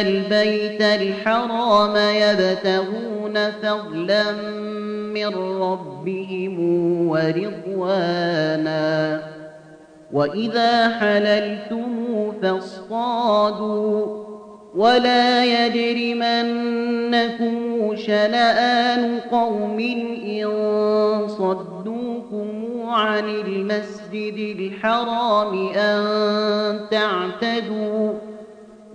البيت الحرام يبتغون فضلا من ربهم ورضوانا. وإذا حللتم فاصطادوا. ولا يجرمنكم شنآن قوم إن صدوكم عن المسجد الحرام أن تعتدوا.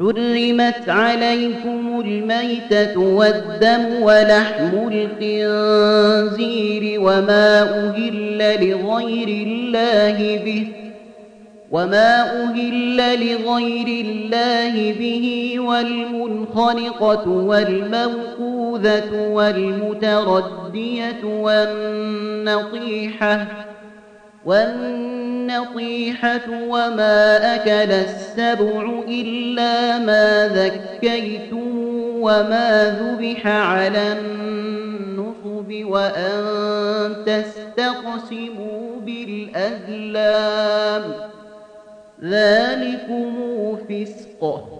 حرمت عليكم الميتة والدم ولحم الخنزير وما أهل لغير الله به وما أهل لغير الله به والمنخنقة والموقوذة والمتردية والنطيحة والنطيحة وما أكل السبع إلا ما ذكيتم وما ذبح على النصب وأن تستقسموا بالأزلام ذلكم فسق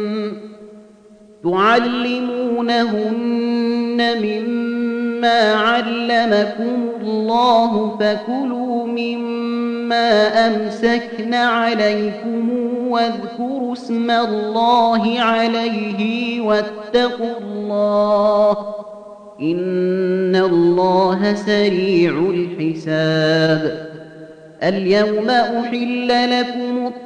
تعلمونهن مما علمكم الله فكلوا مما أمسكن عليكم واذكروا اسم الله عليه واتقوا الله إن الله سريع الحساب اليوم أحل لكم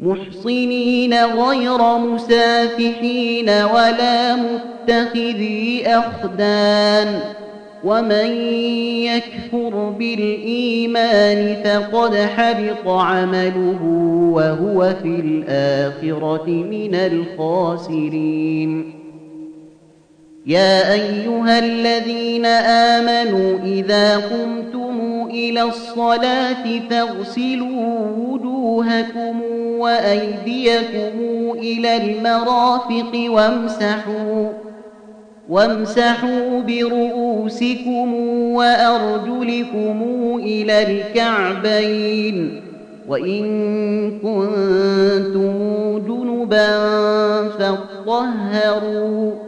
محصنين غير مسافحين ولا متخذي أخدان ومن يكفر بالإيمان فقد حبط عمله وهو في الآخرة من الخاسرين. يا أيها الذين آمنوا إذا قمتم إلى الصلاة فاغسلوا وجوهكم وأيديكم إلى المرافق وامسحوا وامسحوا برؤوسكم وأرجلكم إلى الكعبين. وإن كنتم جنبا فاطهروا.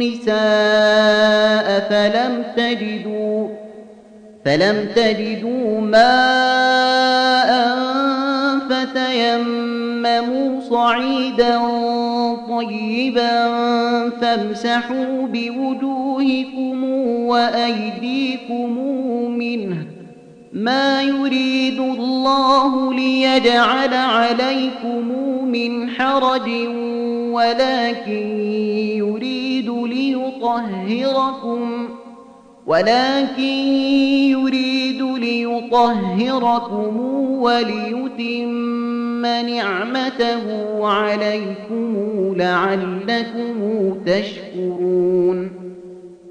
النساء فلم تجدوا فلم تجدوا ماء فتيمموا صعيدا طيبا فامسحوا بوجوهكم وأيديكم منه ما يريد الله ليجعل عليكم من حرج ولكن يريد ليطهركم ولكن يريد ليطهركم وليتم نعمته عليكم لعلكم تشكرون.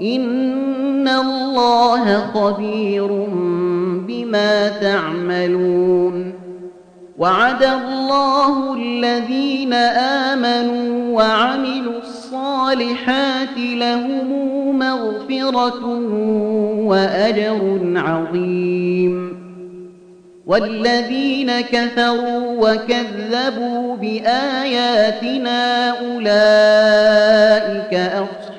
إن الله خبير بما تعملون وعد الله الذين آمنوا وعملوا الصالحات لهم مغفرة وأجر عظيم والذين كفروا وكذبوا بآياتنا أولئك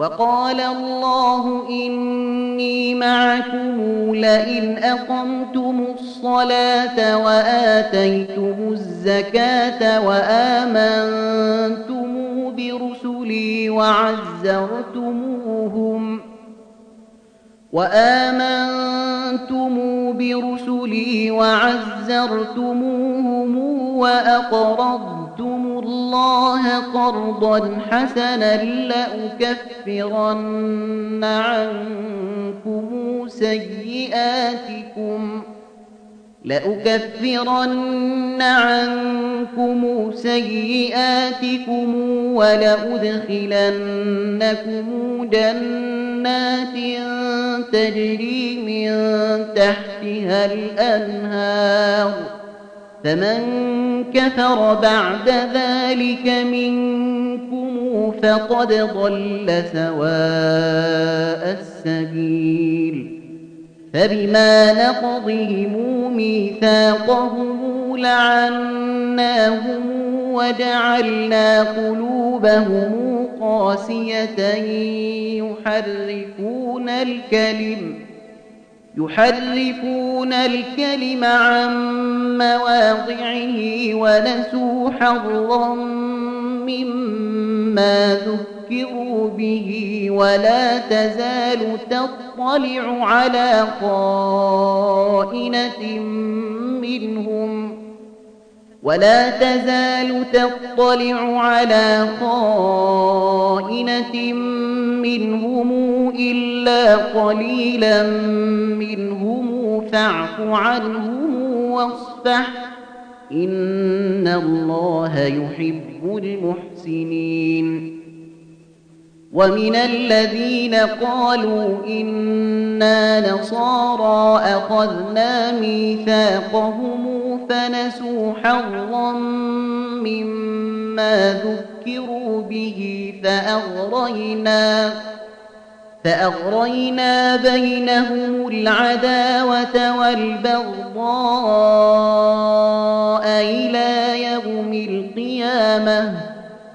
وقال الله إني معكم لئن أقمتم الصلاة وآتيتم الزكاة وآمنتم برسلي وعزرتموهم وآمنتم برسلي وعزرتموهم وأقرضتم الله قرضا حسنا لأكفرن عنكم سيئاتكم لأكفرن عنكم سيئاتكم ولأدخلنكم جنات تجري من تحتها الأنهار فمن كفر بعد ذلك منكم فقد ضل سواء السبيل. فبما نقضهم ميثاقهم لعناهم وجعلنا قلوبهم قاسية يحرفون الكلم يحرفون الكلم عن مواضعه ونسوا حظا مما ذكروا به ولا تزال تطلع على خائنة منهم. ولا تزال تطلع على خائنة منهم إلا قليلا منهم فاعف عنهم واصفح. إن الله يحب المحسنين. ومن الذين قالوا إنا نصارى أخذنا ميثاقهم فنسوا حظا مما ذكروا به فأغرينا فأغرينا بينهم العداوة والبغضاء إلى يوم القيامة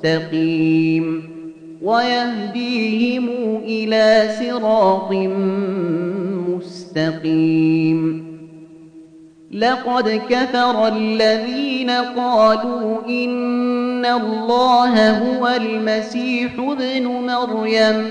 مستقيم ويهديهم إلى صراط مستقيم. لقد كفر الذين قالوا إن الله هو المسيح ابن مريم.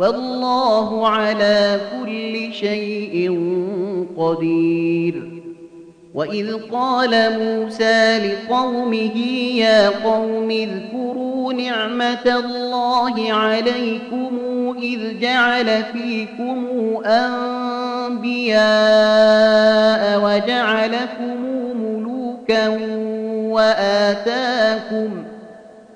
والله على كل شيء قدير. وإذ قال موسى لقومه يا قوم اذكروا نعمة الله عليكم إذ جعل فيكم أنبياء وجعلكم ملوكا وآتاكم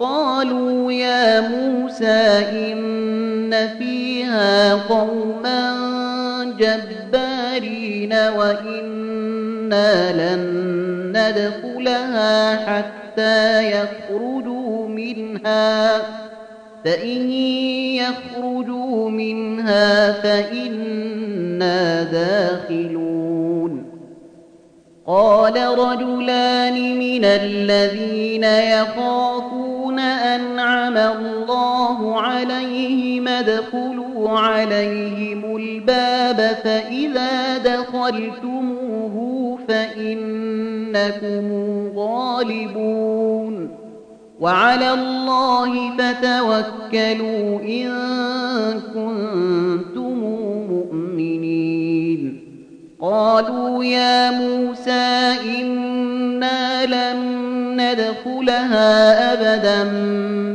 قالوا يا موسى إن فيها قوما جبارين وإنا لن ندخلها حتى يخرجوا منها. فإن يخرجوا منها فإنا داخلون. قال رجلان من الذين يخافون أنعم الله عليهم ادخلوا عليهم الباب فإذا دخلتموه فإنكم غالبون. وعلى الله فتوكلوا إن كنتم مؤمنين. قالوا يا موسى إنا لن ندخلها أبدا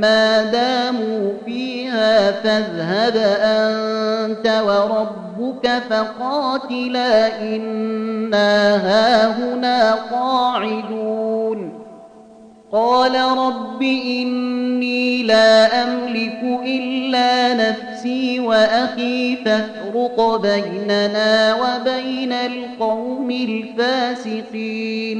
ما داموا فيها فاذهب أنت وربك فقاتلا إنا هاهنا قاعدون. قال رب إني لا أملك إلا نفسي وأخي فافرق بيننا وبين القوم الفاسقين.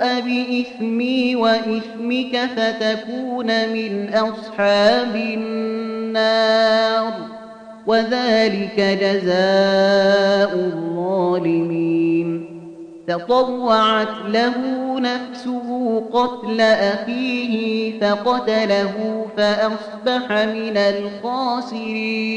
بإثمي وإثمك فتكون من أصحاب النار وذلك جزاء الظالمين فطوعت له نفسه قتل أخيه فقتله فأصبح من الخاسرين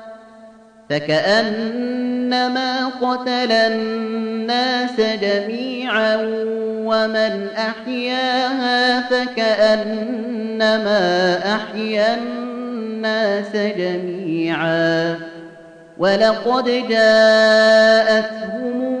فكأنما قتل الناس جميعا ومن أحياها فكأنما أحيا الناس جميعا. ولقد جاءتهم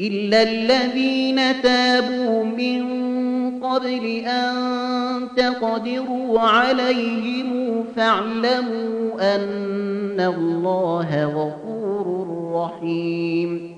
إلا الذين تابوا من قبل أن تقدروا عليهم فاعلموا أن الله غفور رحيم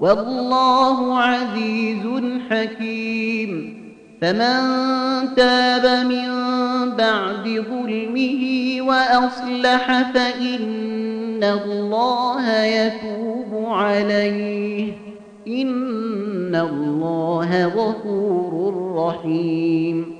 والله عزيز حكيم. فمن تاب من بعد ظلمه وأصلح فإن الله يتوب عليه. إن الله غفور رحيم.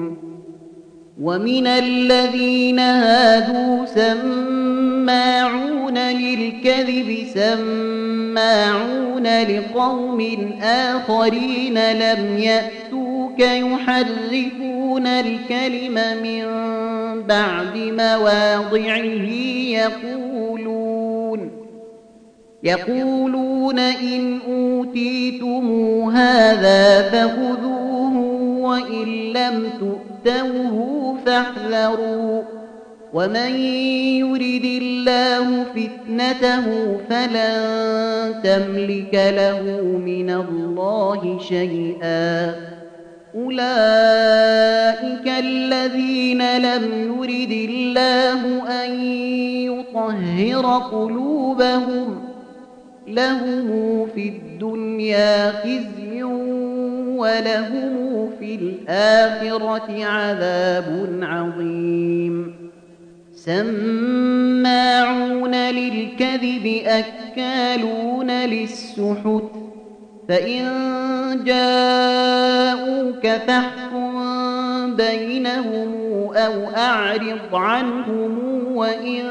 ومن الذين هادوا سماعون للكذب سماعون لقوم آخرين لم يأتوك يحرفون الكلم من بعد مواضعه يقولون يقولون إن أوتيتم هذا فخذوه وإن لم تؤتوه فاحذروا ومن يرد الله فتنته فلن تملك له من الله شيئا أولئك الذين لم يرد الله أن يطهر قلوبهم لهم في الدنيا خزي ولهم في الآخرة عذاب عظيم. سماعون للكذب أكالون للسحت. فإن جاءوك فاحكم بينهم أو أعرض عنهم وإن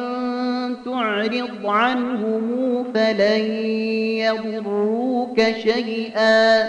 تعرض عنهم فلن يضروك شيئا.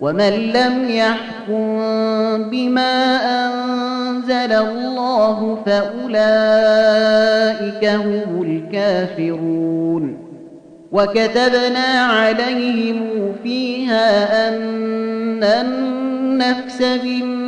ومن لم يحكم بما أنزل الله فأولئك هم الكافرون. وكتبنا عليهم فيها أن النفس بالنفس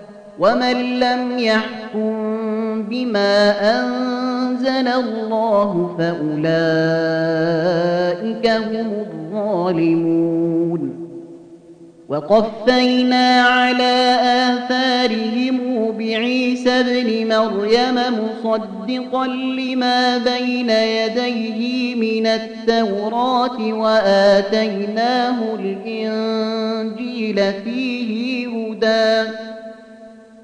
ومن لم يحكم بما أنزل الله فأولئك هم الظالمون وقفينا على آثارهم بعيسى بن مريم مصدقا لما بين يديه من التوراة وآتيناه الإنجيل فيه هدى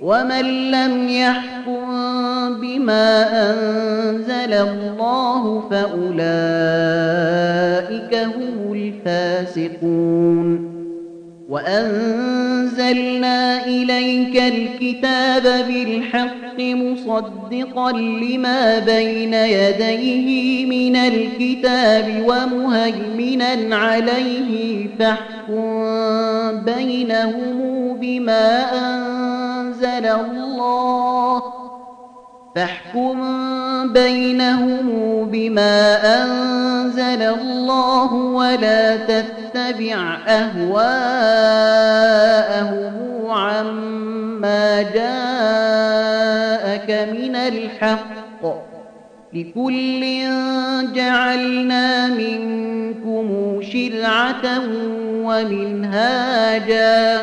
ومن لم يحكم بما أنزل الله فأولئك هم الفاسقون. وأنزلنا إليك الكتاب بالحق مصدقا لما بين يديه من الكتاب ومهيمنا عليه فاحكم بينهم بما أنزل الله. فاحكم بينهم بما أنزل الله ولا تتبع أهواءهم عما جاءك من الحق. لكل جعلنا منكم شرعة ومنهاجا.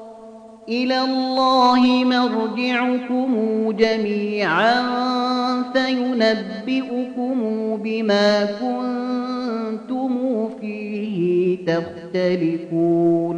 إلى الله مرجعكم جميعا فينبئكم بما كنتم فيه تختلفون.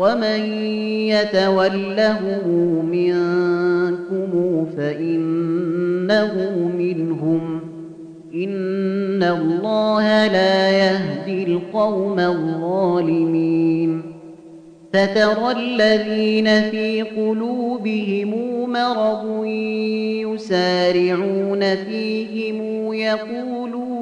ومن يتوله منكم فإنه منهم إن الله لا يهدي القوم الظالمين فترى الذين في قلوبهم مرض يسارعون فيهم يقولون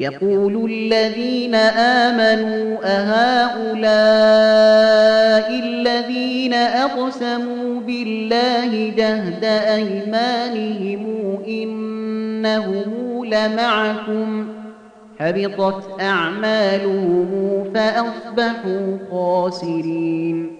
يقول الذين آمنوا أهؤلاء الذين أقسموا بالله جهد أيمانهم إنهم لمعكم حبطت أعمالهم فأصبحوا خاسرين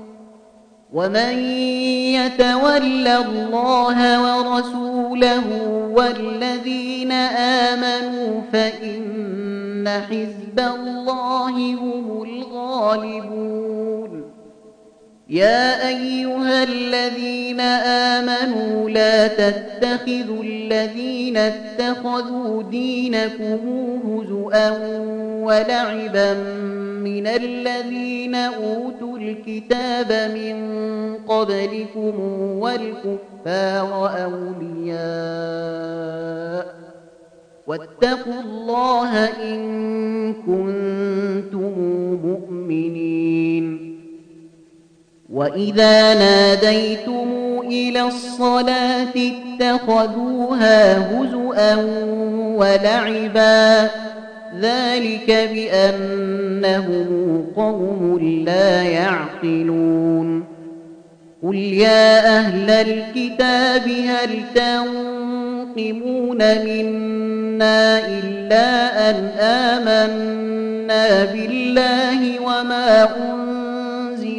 ومن يتول الله ورسوله والذين آمنوا فإن حزب الله هم الغالبون. يا أيها الذين آمنوا لا تتخذوا الذين اتخذوا دينكم هزؤا ولعبا من الذين أوتوا الكتاب من قبلكم والكفار أولياء واتقوا الله إن كنتم مؤمنين وإذا ناديتم إلى الصلاة اتخذوها هزؤا ولعبا ذلك بأنهم قوم لا يعقلون قل يا أهل الكتاب هل تنقمون منا إلا أن آمنا بالله وما أنزل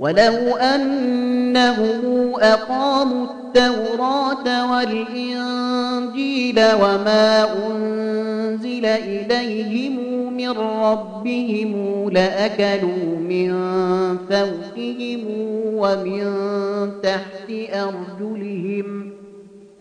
ولو أنهم أقاموا التوراة والإنجيل وما أنزل إليهم من ربهم لأكلوا من فوقهم ومن تحت أرجلهم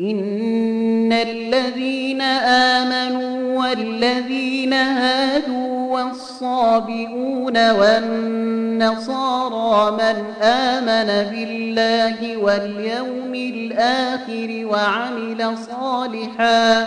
إن الذين آمنوا والذين هادوا والصابئون والنصارى من آمن بالله واليوم الآخر وعمل صالحا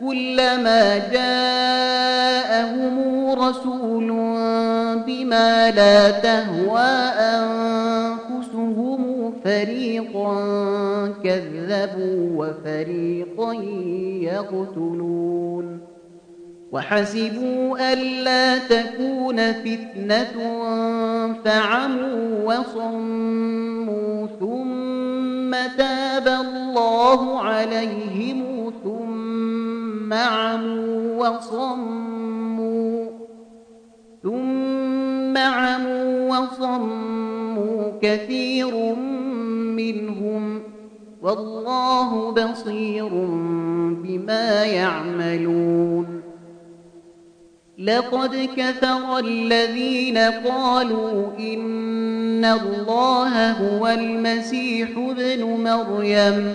كلما جاءهم رسول بما لا تهوى أنفسهم فريقا كذبوا وفريقا يقتلون وحسبوا ألا تكون فتنة فعموا وصموا ثم تاب الله عليهم ثم عموا وصموا ثم عموا وصموا كثير منهم والله بصير بما يعملون. لقد كفر الذين قالوا إن الله هو المسيح ابن مريم.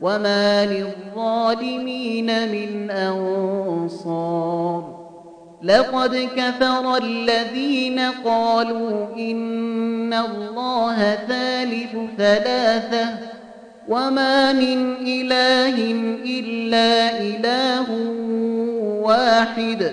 وما للظالمين من أنصار لقد كفر الذين قالوا إن الله ثالث ثلاثة وما من إله إلا إله واحد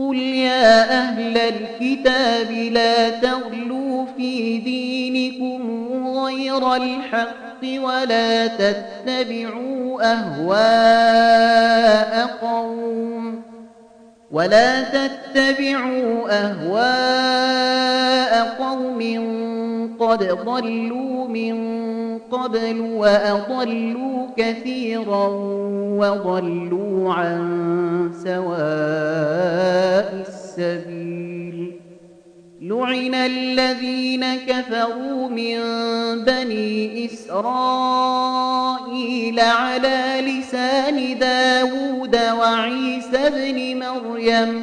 قل يا أهل الكتاب لا تغلوا في دينكم غير الحق ولا تتبعوا أهواء قوم ولا تتبعوا أهواء قوم قد ضلوا من قبل وأضلوا كثيرا وضلوا عن سواء السبيل. لعن الذين كفروا من بني إسرائيل على لسان داود وعيسى بن مريم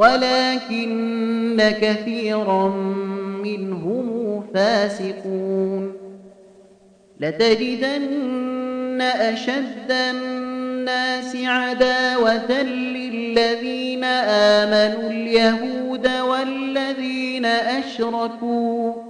ولكن كثيرا منهم فاسقون. لتجدن أشد الناس عداوة للذين آمنوا اليهود والذين أشركوا.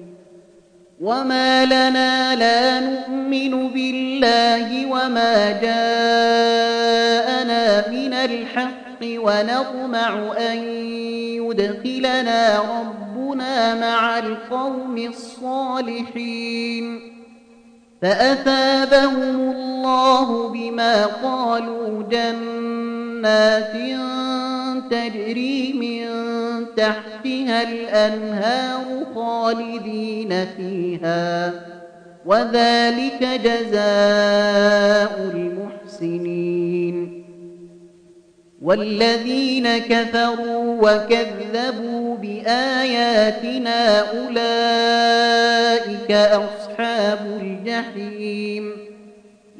وما لنا لا نؤمن بالله وما جاءنا من الحق ونطمع أن يدخلنا ربنا مع القوم الصالحين فأثابهم الله بما قالوا جنات تجري من تحتها الأنهار خالدين فيها وذلك جزاء المحسنين. والذين كفروا وكذبوا بآياتنا أولئك أصحاب الجحيم.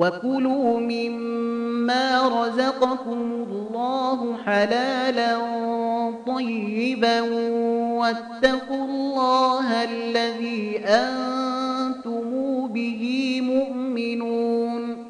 وكلوا مما رزقكم الله حلالا طيبا واتقوا الله الذي أنتم به مؤمنون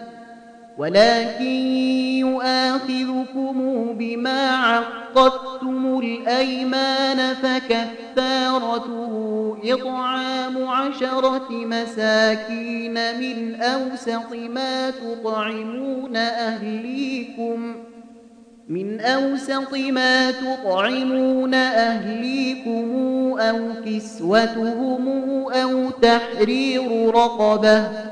ولكن يؤاخذكم بما عقدتم الأيمان فكفارته إطعام عشرة مساكين من أوسط ما تطعمون أهليكم من أوسط ما تطعمون أهليكم أو كسوتهم أو تحرير رقبة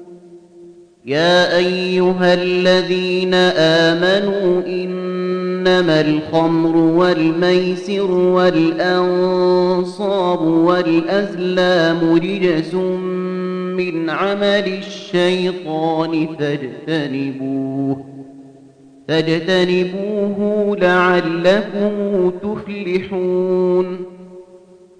يا أيها الذين آمنوا إنما الخمر والميسر والأنصاب والأزلام رجس من عمل الشيطان فاجتنبوه فاجتنبوه لعلكم تفلحون.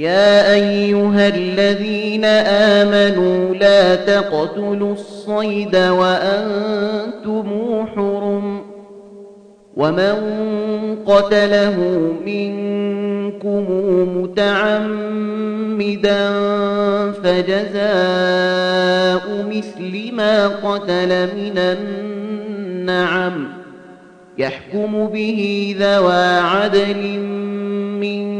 يا أيها الذين آمنوا لا تقتلوا الصيد وأنتم حرم ومن قتله منكم متعمدا فجزاء مثل ما قتل من النعم يحكم به ذوى عدل منكم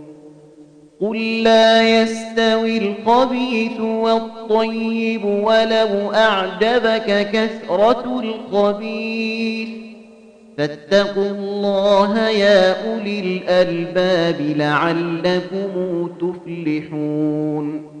قل لا يستوي الخبيث والطيب ولو أعجبك كثرة الخبيث. فاتقوا الله يا أولي الألباب لعلكم تفلحون.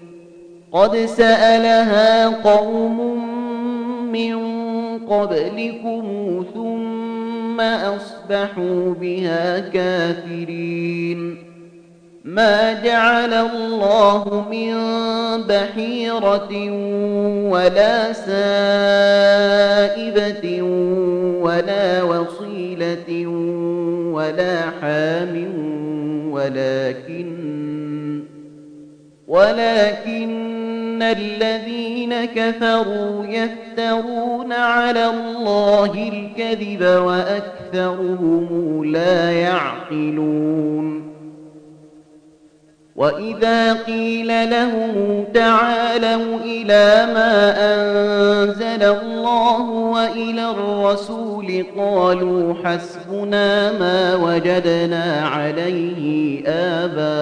قد سألها قوم من قبلكم ثم أصبحوا بها كافرين. ما جعل الله من بحيرة ولا سائبة ولا وصيلة ولا حام ولكن ولكن الذين كفروا يفترون على الله الكذب وأكثرهم لا يعقلون وإذا قيل لهم تعالوا إلى ما أنزل الله وإلى الرسول قالوا حسبنا ما وجدنا عليه آباءنا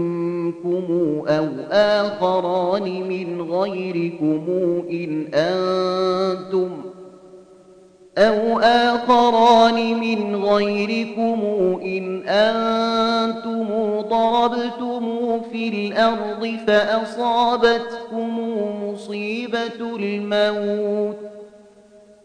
أو آخران من غيركم إن أنتم أو آخران من غيركم إن أنتم ضربتم في الأرض فأصابتكم مصيبة الموت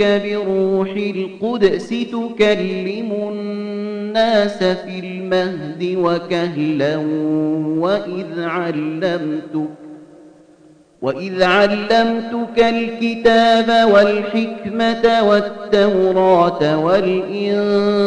أيدتك بروح القدس تكلم الناس في المهد وكهلا وإذ علمتك وإذ علمتك الكتاب والحكمة والتوراة والإنجيل.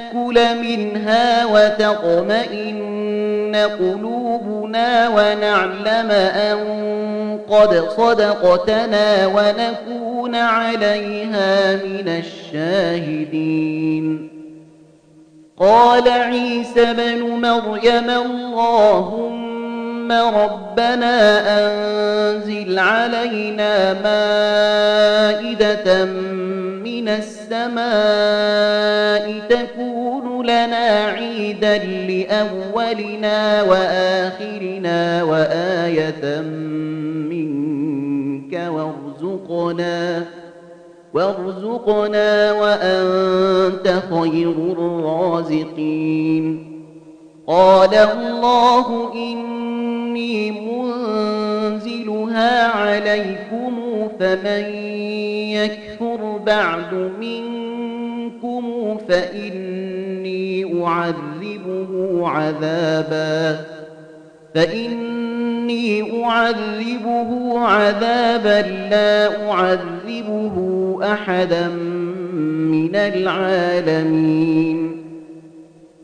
نأكل منها وتطمئن قلوبنا ونعلم أن قد صدقتنا ونكون عليها من الشاهدين. قال عيسى بن مريم اللهم ربنا أنزل علينا مائدة من السماء تكون لنا عيدا لأولنا وآخرنا وآية منك وارزقنا وارزقنا وأنت خير الرازقين قال الله إني منزلها عليكم فمن يكفر بعد منكم فإني أعذبه عذابا فإني أعذبه عذابا لا أعذبه أحدا من العالمين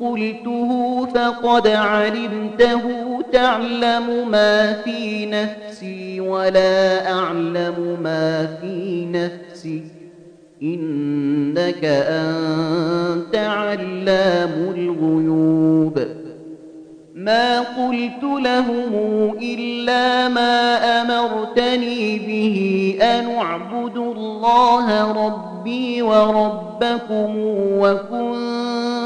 قلته فقد علمته تعلم ما في نفسي ولا أعلم ما في نفسي. إنك أنت علام الغيوب. ما قلت لهم إلا ما أمرتني به أن اعبدوا الله ربي وربكم وكنت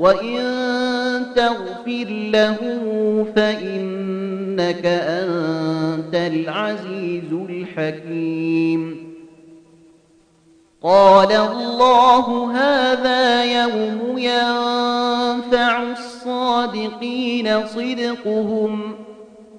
وإن تغفر لهم فإنك أنت العزيز الحكيم قال الله هذا يوم ينفع الصادقين صدقهم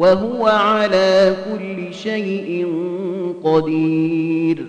وهو على كل شيء قدير.